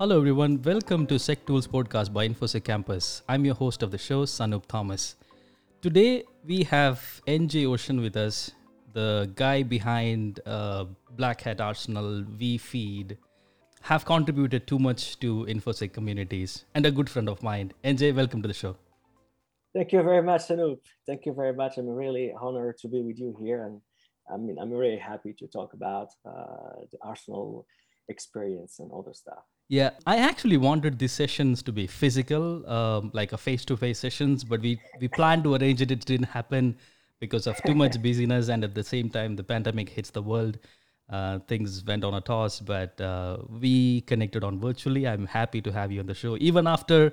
Hello, everyone. Welcome to SecTools podcast by InfoSec Campus. I'm your host of the show, Sanoop Thomas. Today, we have NJ Ouchn with us, the guy behind uh, Black Hat Arsenal, vFeed, have contributed too much to InfoSec communities, and a good friend of mine. NJ, welcome to the show. Thank you very much, Sanoop. Thank you very much. I'm really honored to be with you here, and I mean, I'm really happy to talk about uh, the Arsenal experience and other stuff. Yeah, I actually wanted these sessions to be physical, um, like a face-to-face sessions, but we we planned to arrange it. It didn't happen because of too much busyness, and at the same time, the pandemic hits the world. Uh, things went on a toss, but uh, we connected on virtually. I'm happy to have you on the show, even after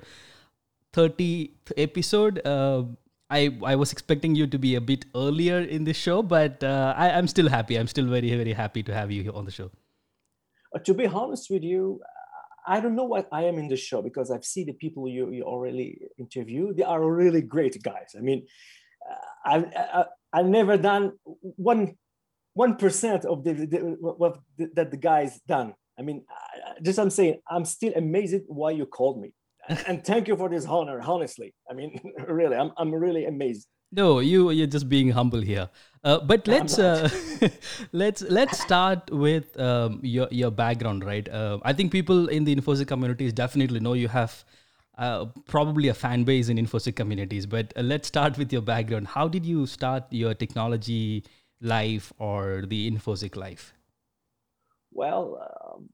30th episode. Uh, I I was expecting you to be a bit earlier in the show, but uh, I, I'm still happy. I'm still very very happy to have you here on the show. Uh, to be honest with you, I don't know what I am in the show because I've seen the people you, you already interview. They are really great guys. I mean, uh, I've, I, I've never done one one percent of the, the, what the, that the guys done. I mean, just I'm saying, I'm still amazed why you called me, and thank you for this honor. Honestly, I mean, really, I'm I'm really amazed. No, you you're just being humble here. Uh, but let's uh, let's let's start with um, your your background, right? Uh, I think people in the infosec communities definitely know you have uh, probably a fan base in infosec communities. But uh, let's start with your background. How did you start your technology life or the infosec life? Well, um,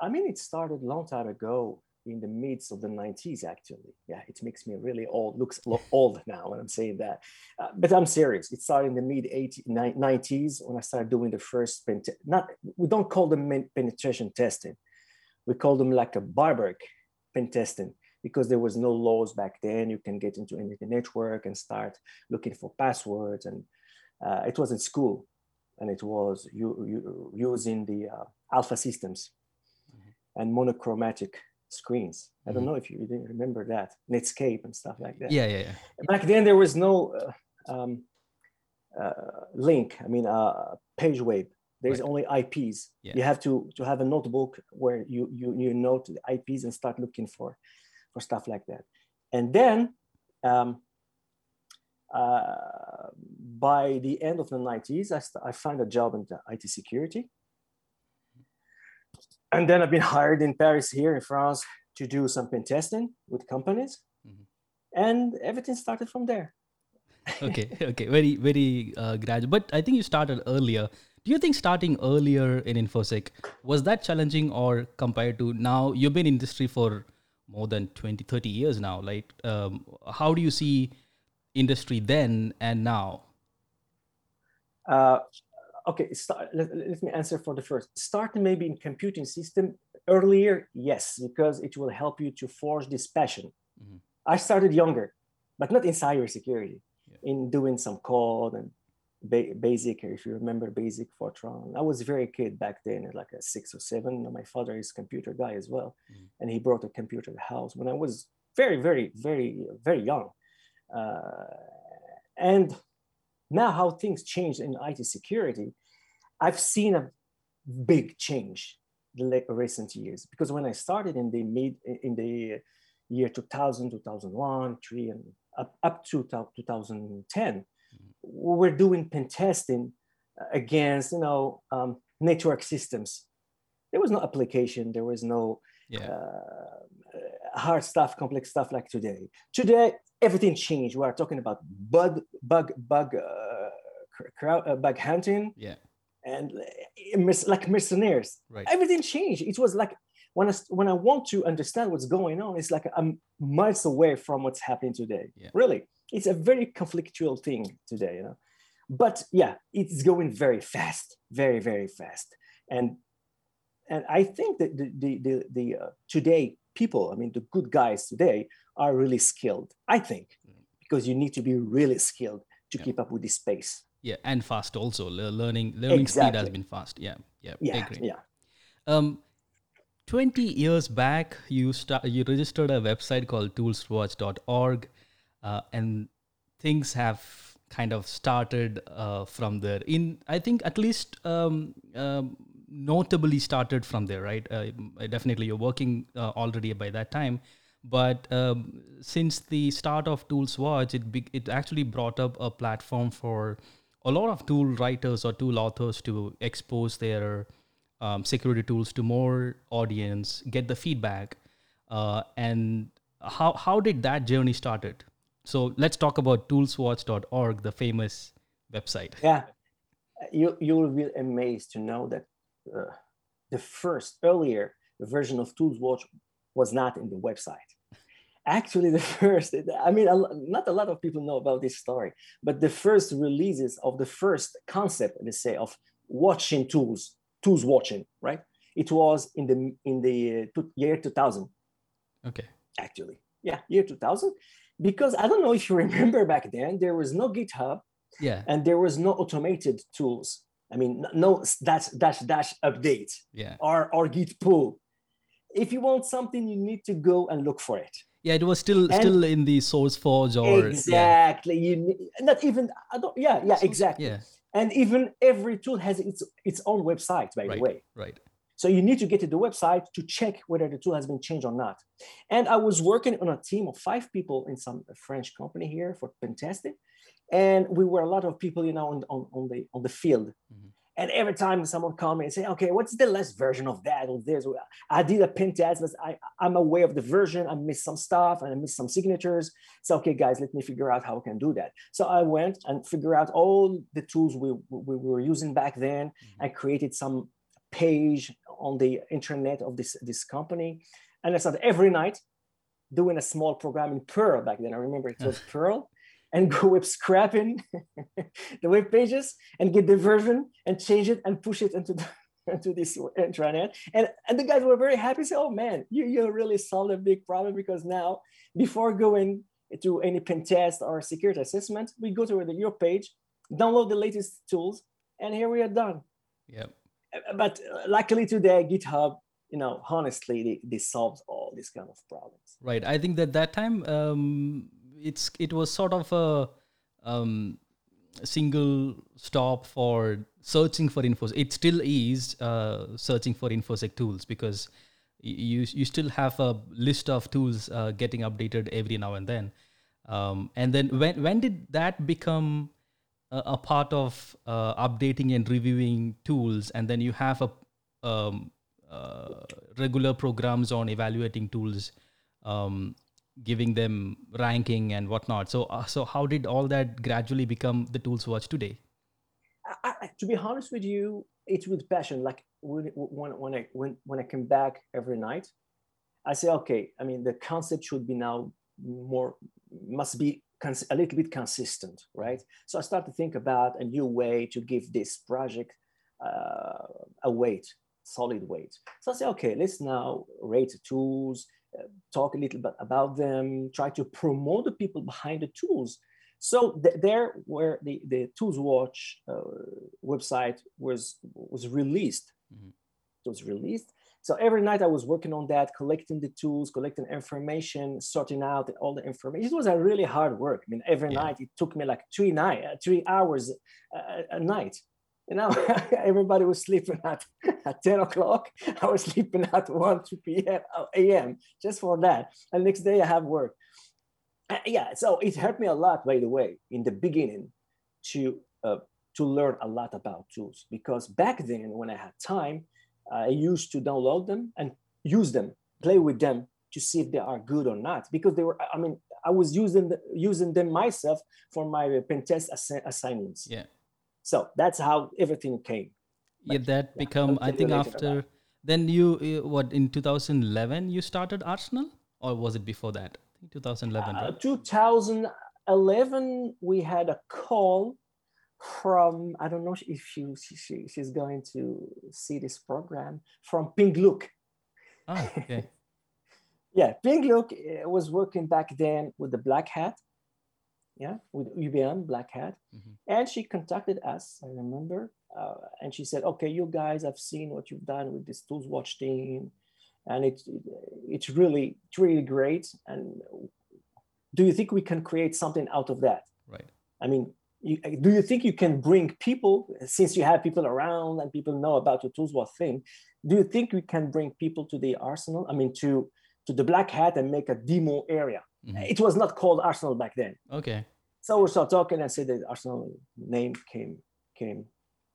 I mean, it started a long time ago in the midst of the 90s actually. Yeah it makes me really old looks old now when i'm saying that. Uh, but i'm serious. It started in the mid 80s 90s when i started doing the first pen not we don't call them penetration testing. We call them like a barbaric pen testing because there was no laws back then. You can get into any network and start looking for passwords and uh, it was in school and it was you, you, using the uh, alpha systems mm-hmm. and monochromatic screens. I don't mm-hmm. know if you didn't remember that Netscape and stuff like that. Yeah, yeah, yeah. Back then there was no uh, um, uh, link. I mean, uh, page web. There's right. only IPs. Yeah. You have to to have a notebook where you you you note the IPs and start looking for for stuff like that. And then um, uh, by the end of the 90s, I, st- I found a job in the IT security and then I've been hired in Paris here in France to do some pen testing with companies, mm-hmm. and everything started from there. okay, okay, very very uh, gradual. But I think you started earlier. Do you think starting earlier in infosec was that challenging, or compared to now? You've been in industry for more than 20, 30 years now. Like, um, how do you see industry then and now? Uh, okay, start, let, let, me answer for the first. Start maybe in computing system earlier, yes, because it will help you to forge this passion. Mm-hmm. I started younger, but not in cybersecurity, yeah. in doing some code and ba- basic, if you remember basic Fortran. I was very kid back then, like a six or seven. My father is a computer guy as well, mm-hmm. and he brought a computer to the house when I was very, very, very, very young. Uh, and now how things changed in IT security, I've seen a big change the recent years because when I started in the mid in the year 2000, 2001, three, and up, up to 2010, mm-hmm. we were doing pen testing against you know um, network systems. There was no application. There was no yeah. uh, hard stuff, complex stuff like today. Today, everything changed. We are talking about bug, bug, bug uh, crowd uh, bug hunting yeah and uh, like mercenaries right everything changed it was like when I, when I want to understand what's going on, it's like I'm miles away from what's happening today. Yeah. Really, it's a very conflictual thing today, you know. But yeah, it's going very fast, very very fast, and and I think that the the the, the uh, today people, I mean, the good guys today are really skilled. I think mm. because you need to be really skilled to yeah. keep up with this pace yeah and fast also. Learning learning exactly. speed has been fast. Yeah yeah yeah yeah. Um 20 years back you start you registered a website called toolswatch.org uh, and things have kind of started uh, from there. In i think at least um, um, notably started from there, right? Uh, definitely, you're working uh, already by that time, but um, since the start of Tools Watch, it be- it actually brought up a platform for a lot of tool writers or tool authors to expose their um, security tools to more audience, get the feedback, uh, and how how did that journey started? So let's talk about toolswatch.org, the famous website. Yeah, you you will be amazed to know that uh, the first earlier version of ToolsWatch was not in the website. Actually, the first, I mean, not a lot of people know about this story, but the first releases of the first concept, let's say, of watching tools, tools watching, right? It was in the in the uh, year 2000. Okay. Actually, yeah, year 2000, because I don't know if you remember back then, there was no GitHub, yeah, and there was no automated tools. I mean, no dash dash dash update, yeah, or or git pull. If you want something, you need to go and look for it. Yeah, it was still and still in the SourceForge or exactly. Yeah. You not even I don't. Yeah, yeah, exactly. Yeah. And even every tool has its its own website, by right, the way. Right. So you need to get to the website to check whether the tool has been changed or not. And I was working on a team of five people in some French company here for pentesting and we were a lot of people, you know, on, on, on the on the field. Mm-hmm. And every time someone come and say, okay, what's the last version of that or this? I did a pen test, but I, I'm aware of the version. I missed some stuff and I missed some signatures. So, okay, guys, let me figure out how I can do that. So I went and figured out all the tools we, we were using back then. Mm-hmm. I created some page on the internet of this, this company. And I started every night doing a small program in Perl back then. I remember it was Perl and go web scrapping the web pages and get the version and change it and push it into the, into this intranet. And, and the guys were very happy. Say, oh man, you, you really solved a big problem because now before going to any pen test or security assessment, we go to your page, download the latest tools, and here we are done. Yep. But uh, luckily today, GitHub you know honestly they, they solves all these kind of problems right i think that that time um, it's it was sort of a um, single stop for searching for info. It still is uh, searching for infosec tools because you you still have a list of tools uh, getting updated every now and then. Um, and then when when did that become a, a part of uh, updating and reviewing tools? And then you have a um, uh, regular programs on evaluating tools um, giving them ranking and whatnot. So, uh, so how did all that gradually become the tools watch today? I, I, to be honest with you, it's with passion. Like when, when, when I when, when I come back every night, I say, okay. I mean, the concept should be now more must be cons- a little bit consistent, right? So I start to think about a new way to give this project uh, a weight, solid weight. So I say, okay, let's now rate tools, talk a little bit about them, try to promote the people behind the tools. So th- there, where the the Tools Watch uh, website was was released, mm-hmm. it was released. So every night I was working on that, collecting the tools, collecting information, sorting out all the information. It was a really hard work. I mean, every yeah. night it took me like three night, uh, three hours a, a night you know, everybody was sleeping at, at 10 o'clock. I was sleeping at 1, 2 p.m. a.m. just for that. And next day I have work. Uh, yeah, so it helped me a lot, by the way, in the beginning to uh, to learn a lot about tools because back then when I had time, I used to download them and use them, play with them to see if they are good or not because they were. I mean, I was using using them myself for my pen test ass- assignments. Yeah so that's how everything came. Yeah that yeah, become i think after then you, what in 2011 you started arsenal? Or was it before that? 2011 uh, right? 2011 we had a call from i don't know if she, she she's going to see this program from Ping Look oh okay. Yeah Ping Look uh, was working back then with the black hat yeah, with UBM Black Hat, mm-hmm. and she contacted us. I remember, uh, and she said, "Okay, you guys, I've seen what you've done with this Tools Watch team, and it's it's really it's really great. And do you think we can create something out of that? Right. I mean, you, do you think you can bring people since you have people around and people know about your tools what thing do you think we can bring people to the arsenal i mean to to the black hat and make a demo area mm-hmm. it was not called arsenal back then okay so we started talking and said the arsenal name came came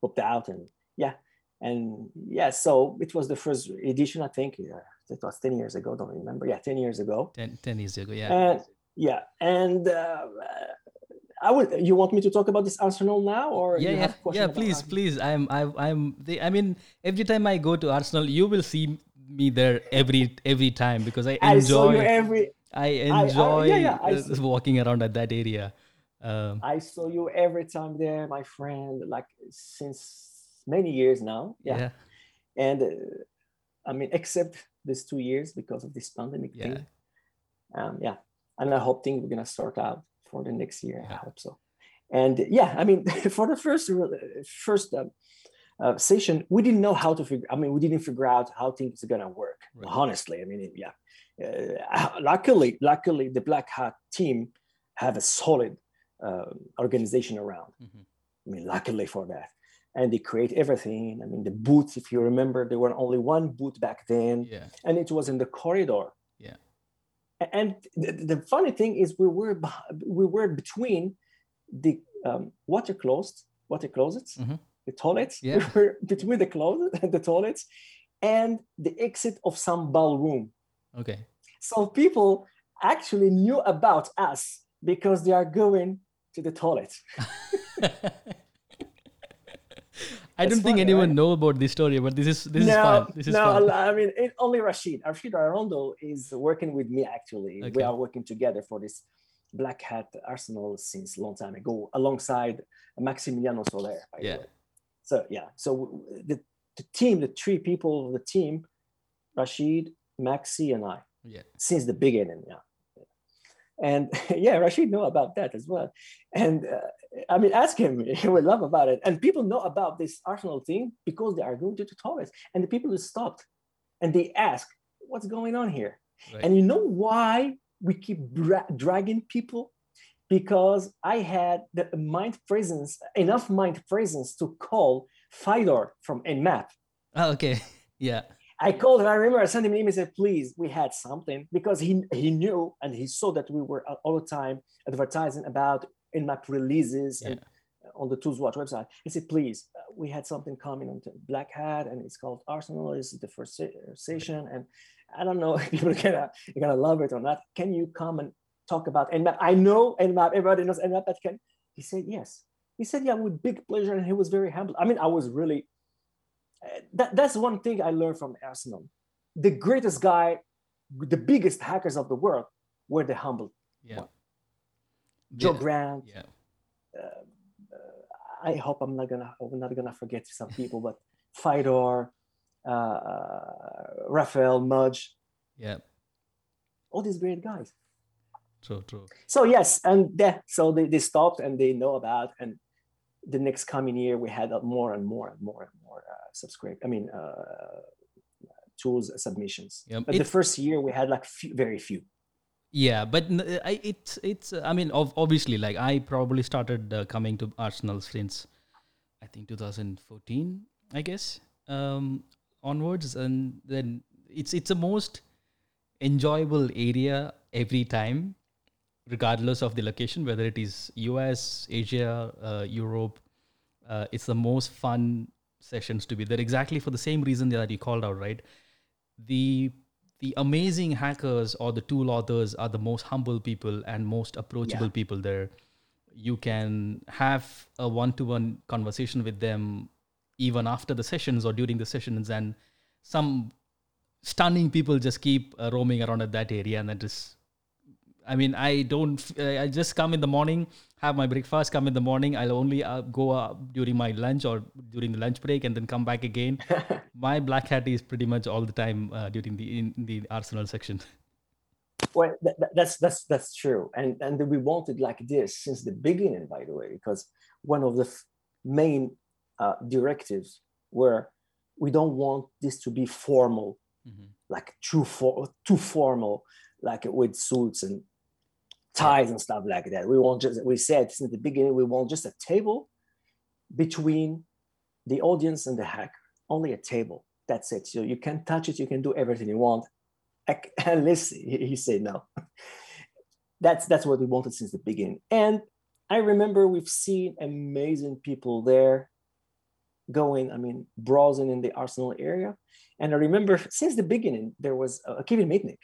popped out and yeah and yeah so it was the first edition i think yeah, it was 10 years ago don't remember yeah 10 years ago 10, 10 years ago yeah and yeah and uh, I would. You want me to talk about this Arsenal now, or yeah, yeah, yeah. Please, please. I'm, I, I'm. The, I mean, every time I go to Arsenal, you will see me there every every time because I enjoy. I every. I enjoy I, I, yeah, yeah, I walking around at that area. Um, I saw you every time there, my friend. Like since many years now. Yeah. yeah. And uh, I mean, except these two years because of this pandemic yeah. thing. Um, yeah, and I hope things we're gonna sort out for the next year. Yeah. I hope so. And yeah, I mean, for the first first uh, uh, session, we didn't know how to figure. I mean, we didn't figure out how things are gonna work. Right. Honestly, I mean, yeah. Uh, luckily, luckily, the Black Hat team have a solid uh, organization around. Mm-hmm. I mean, luckily for that. And they create everything. I mean, the boots, if you remember, there were only one boot back then, yeah. and it was in the corridor Yeah. and the, the, funny thing is we were we were between the um, water closed water closets mm-hmm. the toilets yeah. we were between the closet and the toilets and the exit of some ballroom okay so people actually knew about us because they are going to the toilet I don't think anyone right? know about this story, but this is this no, is fun. This is no, fun. I mean it, only Rashid. Rashid Arondo is working with me actually. Okay. We are working together for this Black Hat Arsenal since a long time ago, alongside Maximiliano Soler. yeah. So yeah, so the, the team, the three people of the team, Rashid, Maxi, and I. Yeah. Since the beginning, yeah. And yeah, Rashid know about that as well. And uh, I mean, ask him. He would love about it. And people know about this Arsenal thing because they are going to the. And the people just stopped and they ask, what's going on here? Right. And you know why we keep dra- dragging people? Because I had the mind presence, enough mind presence to call Fyodor from Nmap. Oh, okay. Yeah. I called him. I remember I sent him an email and said, please, we had something because he he knew and he saw that we were all the time advertising about Nmap releases yeah. and on the Tools Watch website. He said, please, uh, we had something coming on Black Hat and it's called Arsenal. This is the first session. And I don't know if people are gonna, are gonna love it or not. Can you come and talk about Nmap? I know Nmap, everybody knows Nmap, but can, he said, yes. He said, yeah, with big pleasure. And he was very humble. I mean, I was really, uh, that, that's one thing I learned from Arsenal. The greatest guy, the biggest hackers of the world were the humble. Yeah. Joe yeah. Grand. Yeah. Uh, uh, I hope I'm not gonna I'm not gonna forget some people, but Fyodor, uh, uh, Raphael Mudge. Yeah. All these great guys. True, true. So yes, and yeah, so they, they stopped and they know about and the next coming year we had more and more and more and more uh, subscribe. I mean, uh, tools submissions. Yep. But the first year we had like few, very few yeah but I, it's it's i mean obviously like i probably started uh, coming to arsenal since i think 2014 i guess um onwards and then it's it's a most enjoyable area every time regardless of the location whether it is us asia uh, europe uh, it's the most fun sessions to be there exactly for the same reason that you called out right the the amazing hackers or the tool authors are the most humble people and most approachable yeah. people there. You can have a one to one conversation with them even after the sessions or during the sessions, and some stunning people just keep uh, roaming around at that area and then just I mean, I don't. I just come in the morning, have my breakfast, come in the morning. I'll only uh, go uh, during my lunch or during the lunch break, and then come back again. my black hat is pretty much all the time uh, during the in, the Arsenal section. Well, that, that's that's that's true, and and we wanted like this since the beginning, by the way, because one of the f- main uh, directives were we don't want this to be formal, mm-hmm. like too for too formal, like with suits and ties and stuff like that. We want just we said since the beginning we want just a table between the audience and the hacker. Only a table. That's it. So you can touch it. You can do everything you want. Listen, he said no. That's that's what we wanted since the beginning. And I remember we've seen amazing people there going, I mean, browsing in the Arsenal area. And I remember since the beginning, there was uh, Kevin Mitnick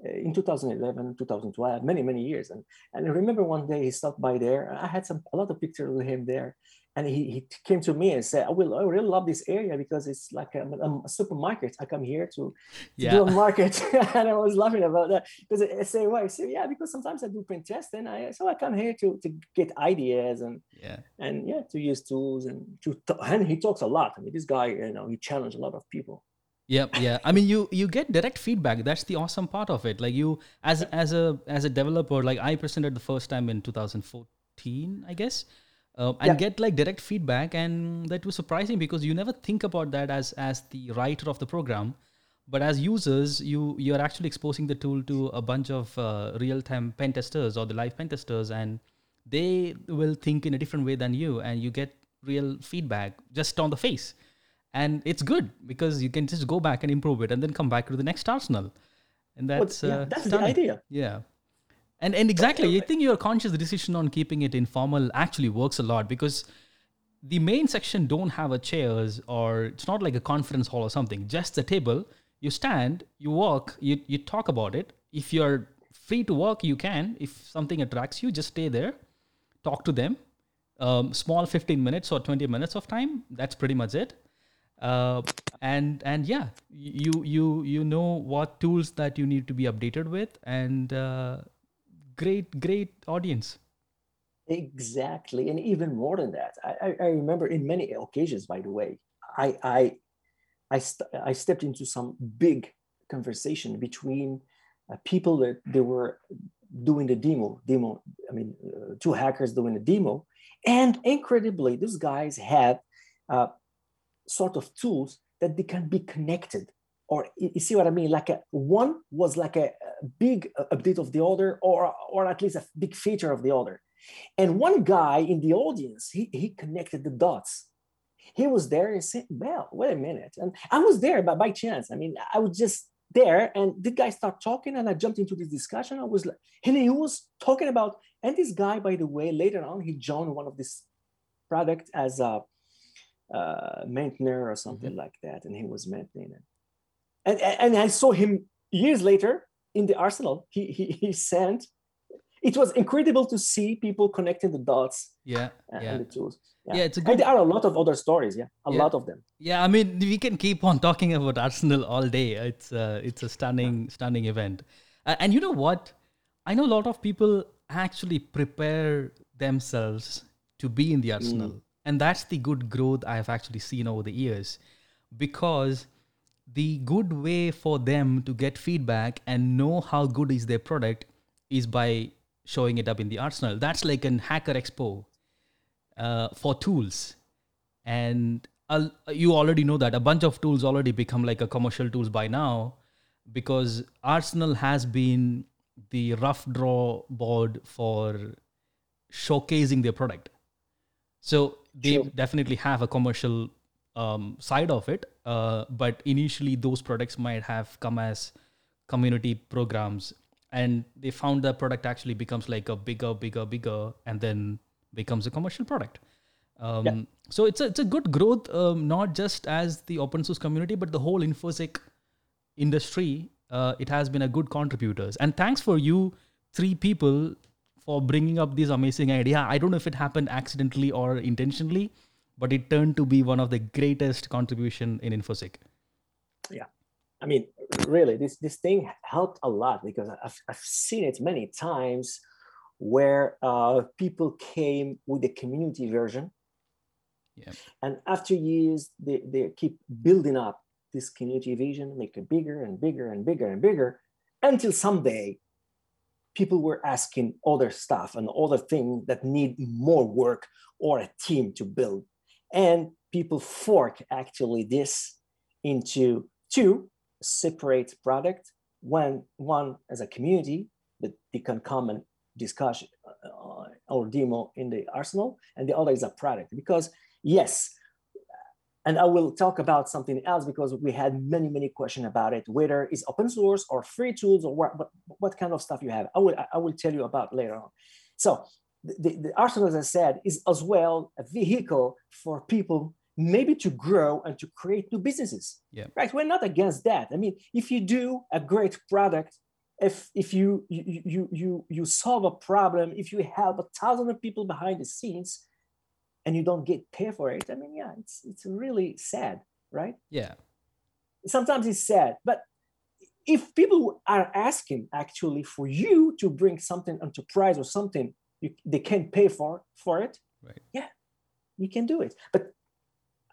in 2011, 2012, many, many years. And, and I remember one day he stopped by there. I had some a lot of pictures with him there and he, he came to me and said, I will I really love this area because it's like a, a supermarket. I come here to, to yeah. do a market. and I was laughing about that because I say, why? I say, yeah, because sometimes I do print tests and I so I come here to, to get ideas and yeah and yeah to use tools and to and he talks a lot. I mean, this guy, you know, he challenged a lot of people. Yeah, yeah. I mean, you you get direct feedback. That's the awesome part of it. Like you, as as a as a developer, like I presented the first time in 2014, I guess uh, and yeah. get like direct feedback and that was surprising because you never think about that as as the writer of the program but as users you you're actually exposing the tool to a bunch of uh, real-time pen testers or the live pen testers and they will think in a different way than you and you get real feedback just on the face and it's good because you can just go back and improve it and then come back to the next arsenal and that's well, yeah, uh, that's stunning. the idea yeah and and exactly, I think your conscious decision on keeping it informal actually works a lot because the main section don't have a chairs or it's not like a conference hall or something. Just the table. You stand, you walk, you you talk about it. If you're free to walk, you can. If something attracts you, just stay there, talk to them. Um, small 15 minutes or 20 minutes of time. That's pretty much it. Uh, and and yeah, you you you know what tools that you need to be updated with, and uh, great, great audience. Exactly, and even more than that, I, I remember in many occasions. By the way, I I I, st- I stepped into some big conversation between uh, people that they were doing the demo. Demo, I mean, uh, two hackers doing the demo, and incredibly, these guys had uh, sort of tools that they can be connected or you see what I mean? Like a, one was like a, big uh, update of the other, or or at least a big feature of the other. And one guy in the audience, he, he connected the dots. He was there and said, "Well, wait a minute." And I was there, but by chance. I mean, I was just there, and the guy started talking, and I jumped into this discussion. I was like, and he was talking about, and this guy, by the way, later on, he joined one of this product as a uh, maintainer or something mm-hmm. like that, and he was maintaining and, and I saw him years later in the Arsenal. He, he, he sent, it was incredible to see people connecting the dots. Yeah. And, yeah. the tools. Yeah. yeah, it's a good. And there are a lot of other stories. Yeah, a yeah. lot of them. Yeah, I mean, we can keep on talking about Arsenal all day. It's uh, it's a stunning, stunning event. Uh, and you know what? I know a lot of people actually prepare themselves to be in the Arsenal, mm. And that's the good growth I have actually seen over the years, because the good way for them to get feedback and know how good is their product is by showing it up in the arsenal. That's like an hacker expo uh, for tools. And you already know that a bunch of tools already become like a commercial tools by now because arsenal has been the rough draw board for showcasing their product. So they sure. definitely have a commercial um, side of it. Uh, but initially, those products might have come as community programs, and they found the product actually becomes like a bigger, bigger, bigger, and then becomes a commercial product. Um, yeah. So it's a it's a good growth, um, not just as the open source community, but the whole infosec industry. Uh, it has been a good contributors, and thanks for you three people for bringing up this amazing idea. I don't know if it happened accidentally or intentionally, but it turned to be one of the greatest contribution in infosec yeah i mean really this this thing helped a lot because i've, I've seen it many times where uh, people came with the community version yeah. and after years they, they keep building up this community vision make it bigger and bigger and bigger and bigger until someday people were asking other stuff and other things that need more work or a team to build. And people fork actually this into two separate product one one as a community that they can come and discussion uh, or demo in the arsenal and the other is a product. Because yes and i will talk about something else because we had many many questions about it whether it's open source or free tools or what, what, what kind of stuff you have. I will i will tell you about later on. So the, the arsenal as i said is as well a vehicle for people maybe to grow and to create new businesses. Yeah. Right? We're not against that. I mean if you do a great product if if you you you you, you solve a problem if you help a thousand of people behind the scenes and you don't get paid for it i mean yeah it's it's really sad right? Yeah. Sometimes it's sad but if people are asking actually for you to bring something enterprise or something you, they can't pay for for it right. yeah you can do it. But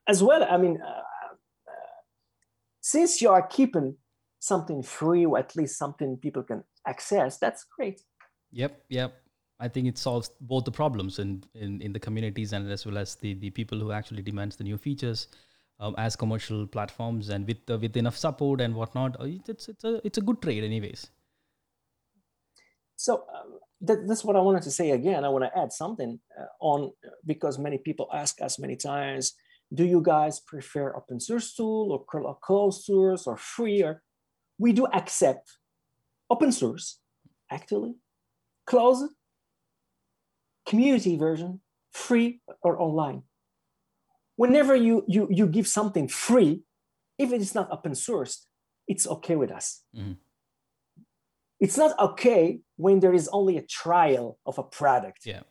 as well i mean uh, uh, since you are keeping something free or at least something people can access that's great. Yep yep i think it solves both the problems in in, in the communities and as well as the the people who actually demands the new features um, as commercial platforms and with uh, with enough support and whatnot uh, it's it's a it's a good trade anyways. So um, that, that's what i wanted to say again. I want to add something uh, on because many people ask us many times do you guys prefer open source tool or closed source or free we do accept open source, actually, closed, community version, free or online. Whenever you, you, you give something free, if it is not open sourced, it's okay with us. Mm-hmm. It's not okay when there is only a trial of a product. Yeah.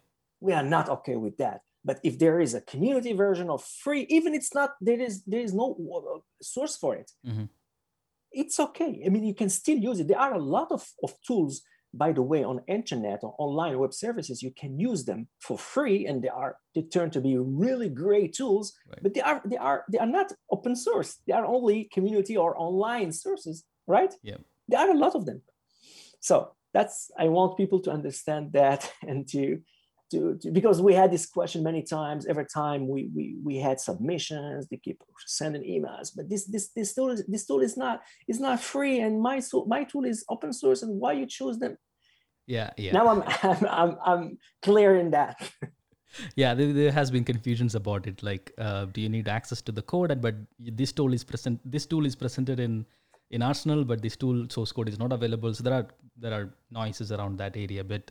We are not okay with that. But if there is a community version of free, even it's not there is there is no uh, source for it. Mm-hmm it's okay. I mean, you can still use it. There are a lot of, of tools, by the way, on internet or online web services. You can use them for free, and they are they turn to be really great tools. Right. But they are they are they are not open source. They are only community or online sources, right? Yeah. There are a lot of them. So that's I want people to understand that and to to, to, because we had this question many times every time we, we we had submissions they keep sending emails but this this this tool is this tool is not is not free and my tool my tool is open source and why you choose them? Yeah yeah. Now i'm i'm i'm, I'm clearing that. Yeah there, there, has been confusions about it like uh, do you need access to the code? But this tool is present this tool is presented in in arsenal but this tool source code is not available. So there are there are noises around that area but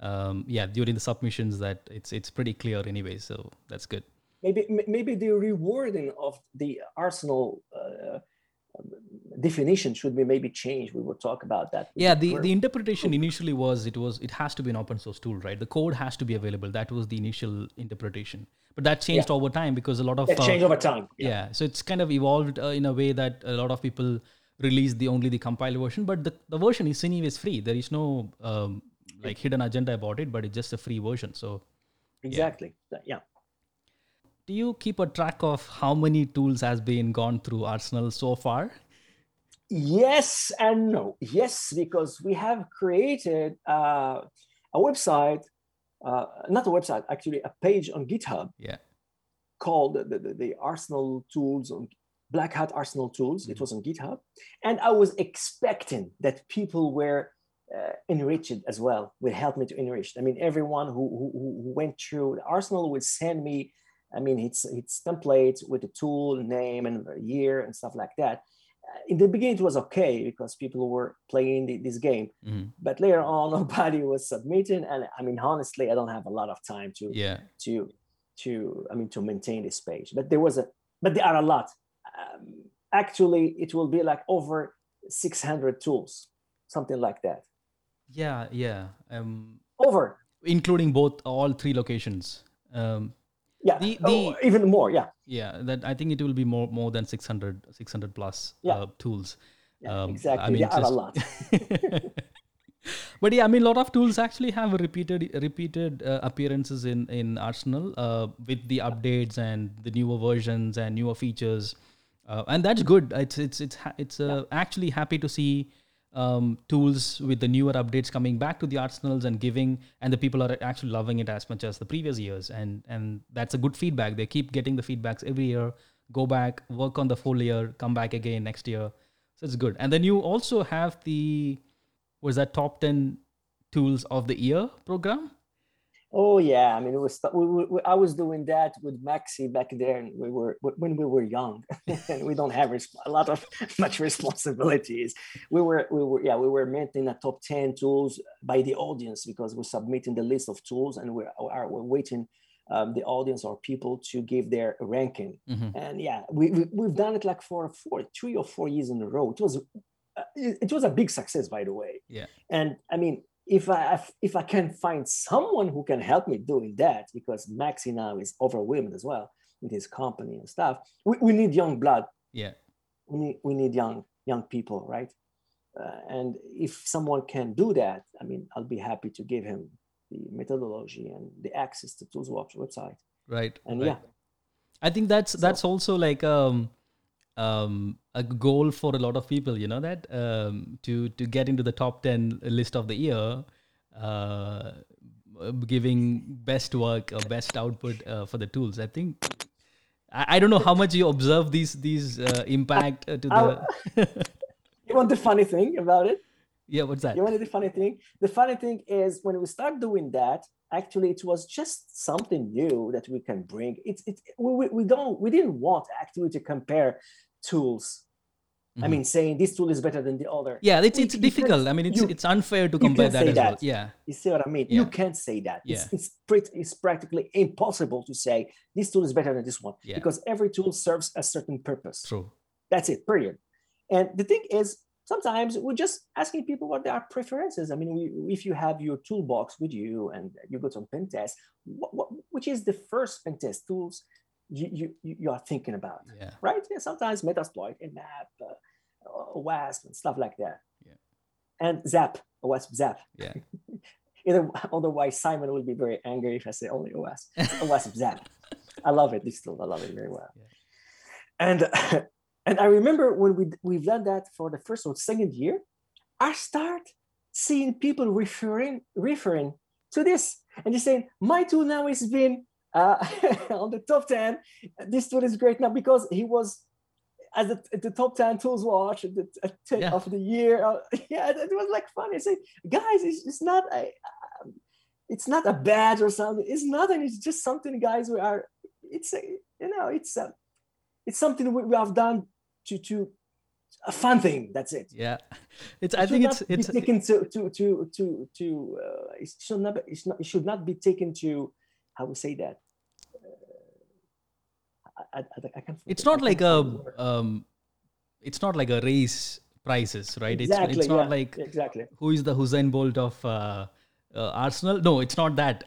um, yeah, during the submissions that it's it's pretty clear anyway. So that's good. Maybe maybe the rewarding of the Arsenal uh, definition should be maybe changed. We will talk about that. Yeah, the, the interpretation initially was it was it has to be an open source tool, right? The code has to be available. That was the initial interpretation, but that changed yeah. over time because a lot of that uh, changed over time. Yeah. yeah. so it's kind of evolved uh, in a way that a lot of people release the only the compiled version, but the, the version is anyways free. There is no um, like hidden agenda about it, but it's just a free version. So exactly, yeah. yeah. Do you keep a track of how many tools has been gone through Arsenal so far? Yes and no. Yes, because we have created uh, a website, uh, not a website, actually a page on GitHub. Yeah. Called the, the, the Arsenal tools on Black Hat Arsenal tools. Mm-hmm. It was on GitHub, and I was expecting that people were uh, enrich it as well will help me to enrich i mean everyone who, who, who went through arsenal would send me i mean it's it's templates with the tool name and year and stuff like that. Uh, in the beginning it was okay because people were playing the, this game. Mm-hmm. but later on nobody was submitting and i mean honestly i don't have a lot of time to yeah. to to i mean to maintain this page. But there was a but there are a lot. Um, actually it will be like over 600 tools something like that yeah, yeah. Um, Over. Including both all three locations. Um, yeah. The, the, oh, even more. Yeah. Yeah. That I think it will be more more than 600, 600 plus yeah. uh, tools. Yeah, um, exactly. I mean, just... a lot. but yeah, I mean, a lot of tools actually have repeated repeated uh, appearances in in Arsenal uh, with the updates and the newer versions and newer features, uh, and that's good. It's it's it's it's uh, yeah. actually happy to see um, tools with the newer updates coming back to the arsenals and giving and the people are actually loving it as much as the previous years. And and that's a good feedback. They keep getting the feedbacks every year. Go back work on the full year come back again next year. So it's good. And then you also have the was that top 10 tools of the year program? Oh yeah, I mean, it was we, we, I was doing that with Maxi back there, and we were when we were young, and we don't have a lot of much responsibilities. We were we were yeah we were maintaining a top ten tools by the audience because we're submitting the list of tools, and we're are, we're waiting um, the audience or people to give their ranking. Mm-hmm. And yeah, we, we have done it like for four, three or four years in a row. It was uh, it, it was a big success, by the way. Yeah. And I mean, if I if I can find someone who can help me doing that, because Maxi now is overwhelmed as well with his company and stuff, we, we need young blood. Yeah, we need we need young young people, right? Uh, and if someone can do that, I mean, I'll be happy to give him the methodology and the access to ToolsWatch website. Right. And right. yeah, I think that's that's so, also like um um, a goal for a lot of people. You know that um, to to get into the top ten list of the year, uh, giving best work or best output uh, for the tools. I think I, I, don't know how much you observe these these uh, impact uh, to the. you want the funny thing about it? Yeah, what's that? You want the funny thing? The funny thing is when we start doing that, actually it was just something new that we can bring. It's it we, we don't we didn't want actually to compare tools. Mm-hmm. I mean, saying this tool is better than the other. Yeah, it's it's difficult. I mean, it's you, it's unfair to compare that as that. well. Yeah, you see what I mean? Yeah. You can't say that. Yeah. It's it's, pretty, it's practically impossible to say this tool is better than this one yeah. because every tool serves a certain purpose. True. That's it. Period. And the thing is, sometimes we're just asking people what their preferences. I mean, we, if you have your toolbox with you and you go to a pen test, what, what, which is the first pen test tools you, you, you are thinking about, yeah. right? Yeah, sometimes Metasploit, Nmap, uh, WASP, and stuff like that. Yeah. And Zap, WASP Zap. Yeah. Either, otherwise, Simon will be very angry if I say only OWASP. WASP Zap. I love it. This tool, I love it very well. Yeah. And and I remember when we we've done that for the first or second year, I start seeing people referring referring to this and just saying my tool now is being uh, on the top 10. This tool is great now because he was at the, at the top 10 tools watch at the, at yeah. of the year. Uh, yeah, it, was like funny. I say, guys, it's, it's not a, um, it's not a badge or something. It's nothing. It's just something, guys. We are. It's a, you know, it's a, it's something we, we have done to to a fun thing. That's it. Yeah, it's. It I think it's it's taken to to to to to. Uh, it should not. It's not. It should not be taken to. How we say that? I, I, I can't. It's not like a um, it's not like a race prices, right? Exactly, it's, it's not yeah, like exactly who is the Usain Bolt of uh, uh, Arsenal. No, it's not that.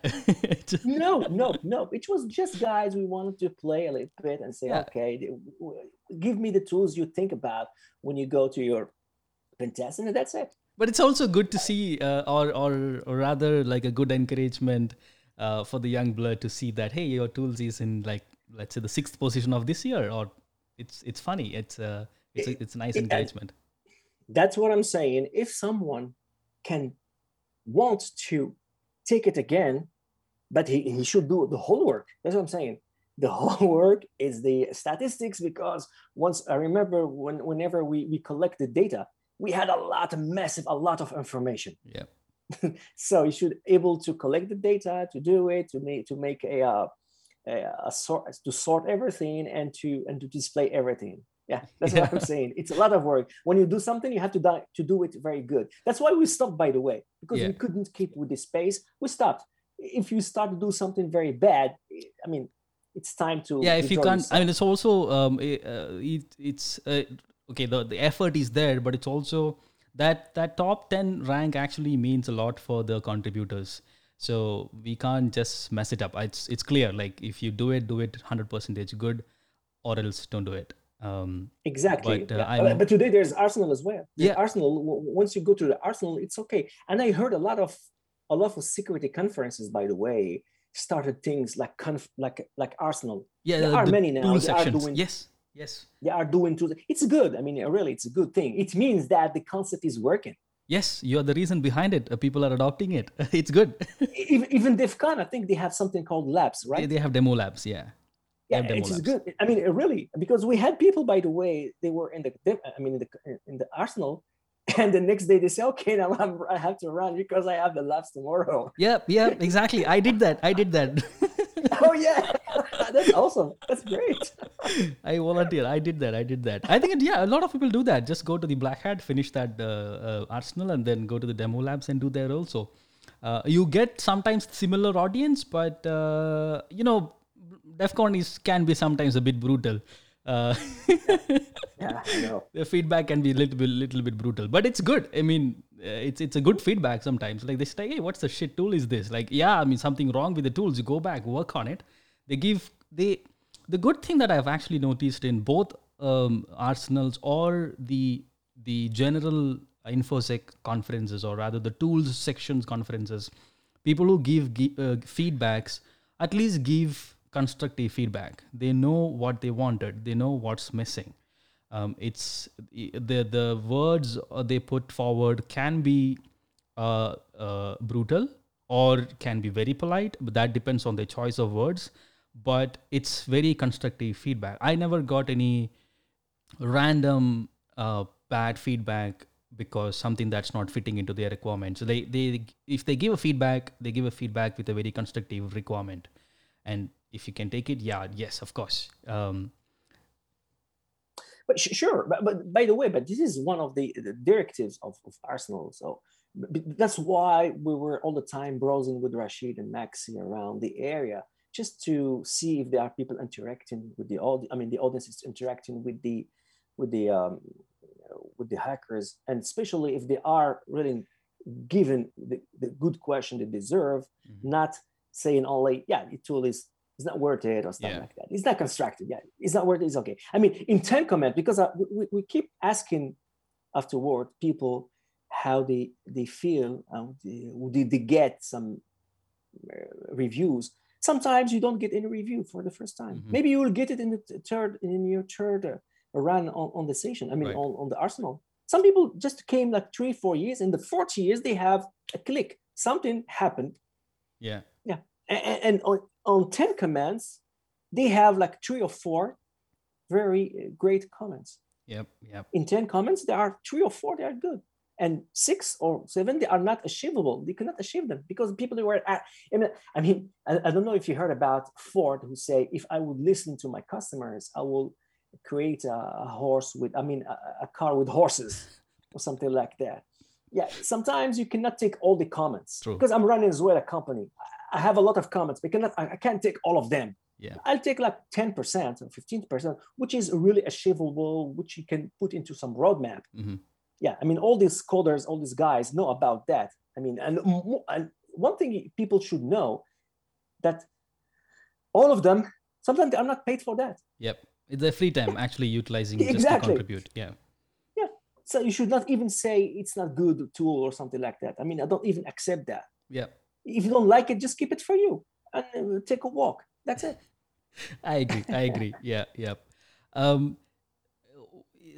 no, no, no. It was just guys we wanted to play a little bit and say, yeah. okay, give me the tools you think about when you go to your contest, and that's it. But it's also good to see, uh, or, or or rather, like a good encouragement uh, for the young blood to see that hey, your tools is in like let's say the sixth position of this year or it's it's funny it's uh it's a, it's a nice it, engagement that's what i'm saying if someone can want to take it again but he, he should do the whole work. That's what i'm saying. The whole work is the statistics because once i remember when whenever we, we collect the data we had a lot of massive a lot of information. Yeah. So you should able to collect the data to do it to make to make a uh, a sort to sort everything and to and to display everything yeah that's yeah. what i'm saying it's a lot of work when you do something you have to do, to do it very good that's why we stopped by the way because yeah. we couldn't keep with the space we stopped if you start to do something very bad i mean it's time to yeah if you can't yourself. i mean it's also um it, uh, it it's uh, okay the, the effort is there but it's also that that top 10 rank actually means a lot for the contributors so we can't just mess it up. It's it's clear. Like if you do it, do it hundred percentage good, or else don't do it. Um, exactly. But, uh, yeah. but today there's Arsenal as well. yeah. Arsenal. Once you go to the Arsenal, it's okay. And I heard a lot of a lot of security conferences, by the way, started things like conf, like like Arsenal. Yeah, there are many now. They are doing, yes, yes. They are doing to. It's good. I mean, really, it's a good thing. It means that the concept is working. Yes, you are the reason behind it. Uh, people are adopting it. it's good. even, even DEF CON, I think they have something called labs, right? They, they have demo labs, yeah. Yeah, it's labs. good. I mean, really, because we had people, by the way, they were in the, I mean, in the in the Arsenal, and the next day they say, okay, now I'm, I have to run because I have the labs tomorrow. Yep, yeah, exactly. I did that. I did that. oh yeah, that's awesome. That's great. I volunteer. I did that. I did that. I think yeah, a lot of people do that. Just go to the Black Hat, finish that uh, uh, arsenal, and then go to the demo labs and do there also. Uh, you get sometimes similar audience, but uh, you know, DEF CON is can be sometimes a bit brutal. Uh, yeah, I know. The feedback can be a little bit, little bit brutal, but it's good. I mean, uh, it's it's a good feedback sometimes. Like they say, hey, what's the shit tool is this? Like, yeah, I mean, something wrong with the tools. You go back, work on it. They give they. The good thing that I've actually noticed in both um, arsenals or the the general infosec conferences, or rather the tools sections conferences, people who give, give uh, feedbacks at least give constructive feedback. They know what they wanted. They know what's missing. Um, it's the the words they put forward can be uh, uh, brutal or can be very polite, but that depends on the choice of words. But it's very constructive feedback. I never got any random uh, bad feedback because something that's not fitting into their requirements. So they they if they give a feedback, they give a feedback with a very constructive requirement, and if you can take it, yeah, yes, of course. Um, but sure, but, but by the way, but this is one of the, the directives of, of Arsenal. So that's why we were all the time browsing with Rashid and Maxi around the area just to see if there are people interacting with the audience. I mean, the audience is interacting with the with the um, with the hackers, and especially if they are really given the, the good question they deserve, mm-hmm. not saying only, yeah, the tool is it's not worth it or stuff yeah. like that. It's not constructed. Yeah, it's not worth it. It's okay. I mean, in 10 comment, because uh, we, we keep asking afterward people how they they feel, um, did they get some uh, reviews. Sometimes you don't get any review for the first time. Mm-hmm. Maybe you will get it in the third in your third uh, run on, on the station. I mean, right. on, on the Arsenal. Some people just came like three, four years. In the fourth years, they have a click. Something happened. Yeah. Yeah. And, and on, on 10 commands, they have like three or four very uh, great comments. Yep, yep. In 10 comments, there are three or four, they are good. And six or seven, they are not achievable. They cannot achieve them because people were at, I mean, I, mean I, I don't know if you heard about Ford who say, if I would listen to my customers, I will create a, a horse with, I mean, a, a car with horses or something like that yeah sometimes you cannot take all the comments True. because i'm running as well a company I have a lot of comments, but cannot, I can't take all of them. Yeah. I'll take like 10% or 15%, which is really achievable, which you can put into some roadmap. Mm-hmm. Yeah. I mean, all these coders, all these guys know about that. I mean, and, and one thing people should know that all of them, sometimes they are not paid for that. Yep. It's a free time actually utilizing exactly. just to contribute. Yeah. Yeah. So you should not even say it's not good tool or something like that. I mean, I don't even accept that. Yeah if you don't like it, just keep it for you and uh, take a walk. That's it. I agree. I agree. yeah. Yep. Um,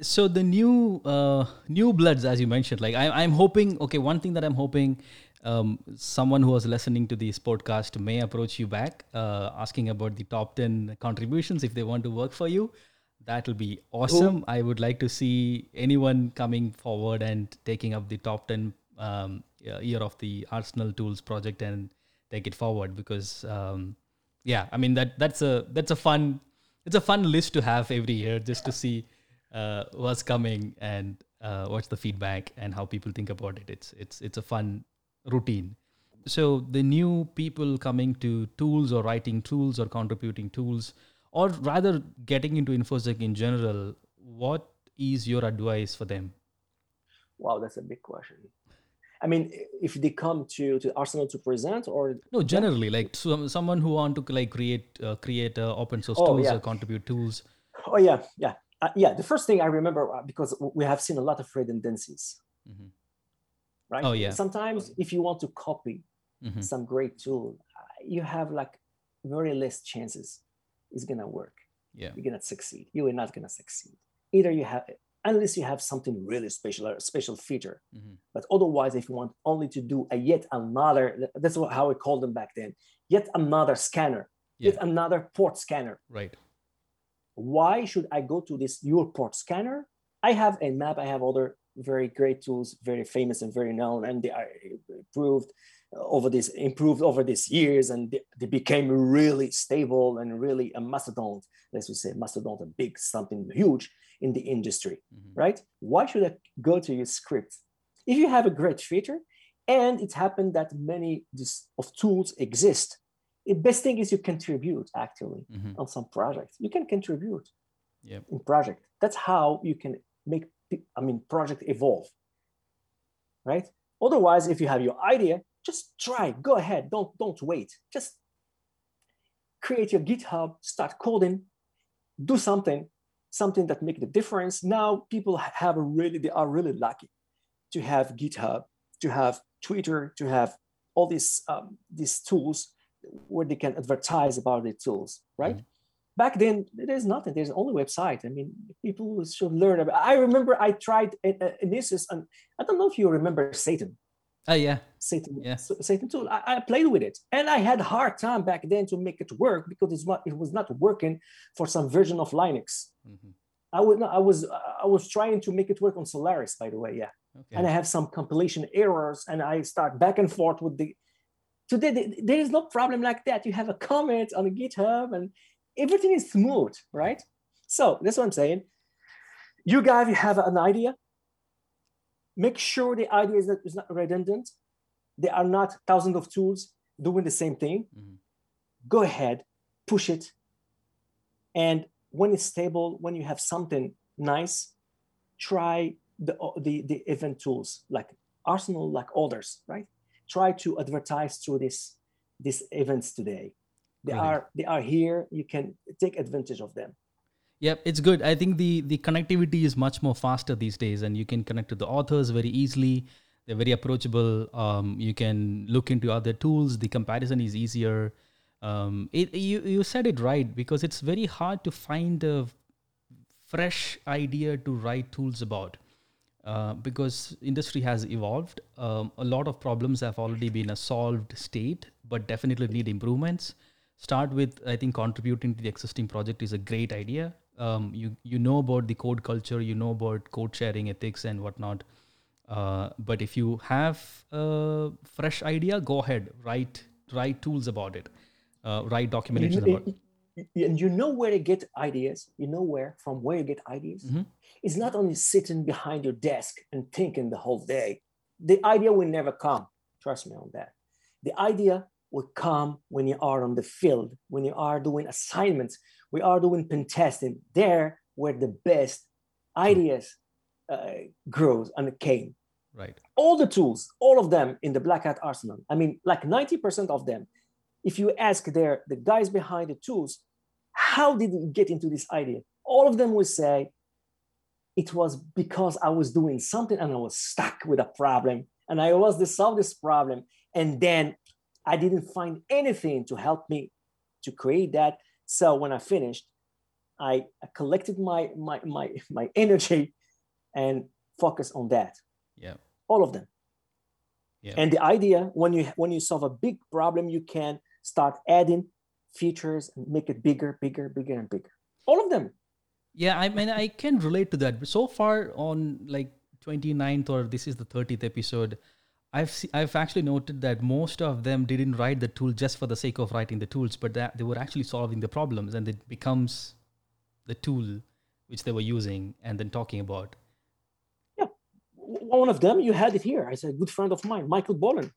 so the new uh, new bloods, as you mentioned, like I, I'm hoping. Okay, one thing that I'm hoping, um, someone who was listening to this podcast may approach you back, uh, asking about the top ten contributions if they want to work for you. That will be awesome. Ooh. I would like to see anyone coming forward and taking up the top ten um, year of the Arsenal Tools project and take it forward because um, yeah, I mean that that's a that's a fun it's a fun list to have every year just to see uh, what's coming and uh, what's the feedback and how people think about it. It's it's it's a fun routine. So the new people coming to tools or writing tools or contributing tools, or rather getting into infosec in general, what is your advice for them? Wow, that's a big question. I mean, if they come to, to Arsenal to present or no, generally yeah. like some, someone who want to like create uh, create uh, open source oh, tools yeah. or contribute tools. Oh yeah, yeah, uh, yeah. The first thing I remember uh, because we have seen a lot of redundancies, mm-hmm. right? Oh yeah. Sometimes if you want to copy mm-hmm. some great tool, uh, you have like very less chances it's gonna work. Yeah, you're gonna succeed. You are not gonna succeed. Either you have unless you have something really special or a special feature. Mm-hmm. But otherwise, if you want only to do a yet another, that's how we called them back then, yet another scanner, yeah. yet another port scanner. Right. Why should I go to this your port scanner? I have Nmap, I have other very great tools, very famous and very known, and they are improved over this improved over these years, and they, they became really stable and really a mastodon. Let's just say mastodon, a big something huge in the industry, mm-hmm. right? Why should I go to your script? If you have a great feature, and it happened that many of tools exist, the best thing is you contribute actually mm-hmm. on some projects You can contribute yep. in project. That's how you can make I mean project evolve. Right? Otherwise, if you have your idea, just try, go ahead, don't don't wait. Just create your GitHub, start coding, do something, something that make the difference. Now people have really, they are really lucky to have GitHub, to have Twitter, to have all these um, these tools where they can advertise about the tools, right? Mm-hmm. Back then, there's nothing. There's only website. I mean, people should learn about. I remember I tried Anisis, and I don't know if you remember Satan. Oh yeah, Satan. Yeah, Satan tool. I, I, played with it, and I had a hard time back then to make it work because it's not. It was not working for some version of Linux. Mm-hmm. I was I was I was trying to make it work on Solaris, by the way. Yeah, okay. and I have some compilation errors, and I start back and forth with the Today, there is no problem like that. You have a comment on GitHub and everything is smooth, right? So that's what I'm saying. You guys, you have an idea. Make sure the idea is not, is not redundant. There are not thousands of tools doing the same thing. Mm-hmm. Go ahead, push it. And when it's stable, when you have something nice, try the, the, the event tools like Arsenal, like others, right? try to advertise through this these events today they are they are here you can take advantage of them Yep, it's good. I think the the connectivity is much more faster these days, and you can connect to the authors very easily. They're very approachable. Um, you can look into other tools. The comparison is easier. Um, it, you you said it right because it's very hard to find a fresh idea to write tools about. Uh, because industry has evolved. Um, a lot of problems have already been a solved state, but definitely need improvements. Start with, I think, contributing to the existing project is a great idea. Um, you you know about the code culture, you know about code sharing ethics and whatnot. Uh, but if you have a fresh idea, go ahead, write write tools about it, uh, write documentation about it. and you know where to get ideas. You know where from where you get ideas. Mm-hmm. it's not only sitting behind your desk and thinking the whole day. The idea will never come. Trust me on that. The idea will come when you are on the field when you are doing assignments we are doing pen testing there where the best ideas uh, grows and came. Right. All the tools all of them in the black hat arsenal. I mean like 90% of them. If you ask their the guys behind the tools how did we get into this idea? All of them will say it was because i was doing something and i was stuck with a problem and i was to solve this problem and then i didn't find anything to help me to create that so when i finished i, I collected my, my my my energy and focused on that yeah all of them yeah. and the idea when you when you solve a big problem you can start adding features and make it bigger, bigger, bigger, and bigger. All of them. Yeah, I mean, I can relate to that. So far on like 29th or this is the 30th episode, I've I've actually noted that most of them didn't write the tool just for the sake of writing the tools, but that they were actually solving the problems, and it becomes the tool which they were using and then talking about. Yeah, one of them you had it here. I said, good friend of mine, Michael Boelen.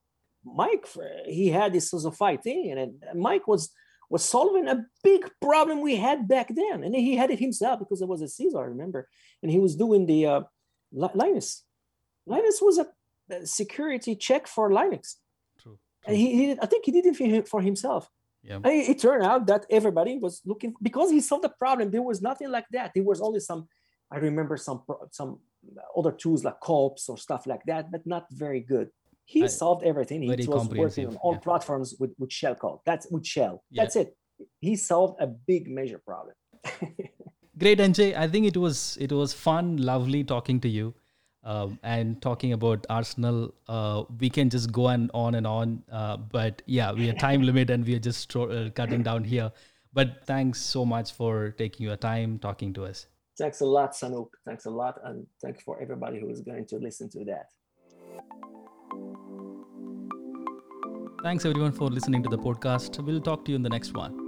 Mike, he had this CISOfy thing, and Mike was was solving a big problem we had back then, and he had it himself because it was a Caesar, I remember, and he was doing the uh, Lynis. Lynis was a security check for Linux, True. And he, he did, I think he did it for himself. Yeah. And it, it turned out that everybody was looking because he solved the problem. There was nothing like that. There was only some. I remember some some other tools like Corps or stuff like that, but not very good. He I, solved everything. He was working on all yeah. platforms with, with shell code. That's with shell. Yeah. That's it. He solved a big major problem. Great, NJ. I think it was it was fun, lovely talking to you. Um, and talking about Arsenal, uh, we can just go on, on and on. Uh, but yeah, we are time limit and we are just uh, cutting down here. But thanks so much for taking your time talking to us. Thanks a lot, Sanoop. Thanks a lot. And thanks for everybody who is going to listen to that. Thanks everyone for listening to the podcast. We'll talk to you in the next one.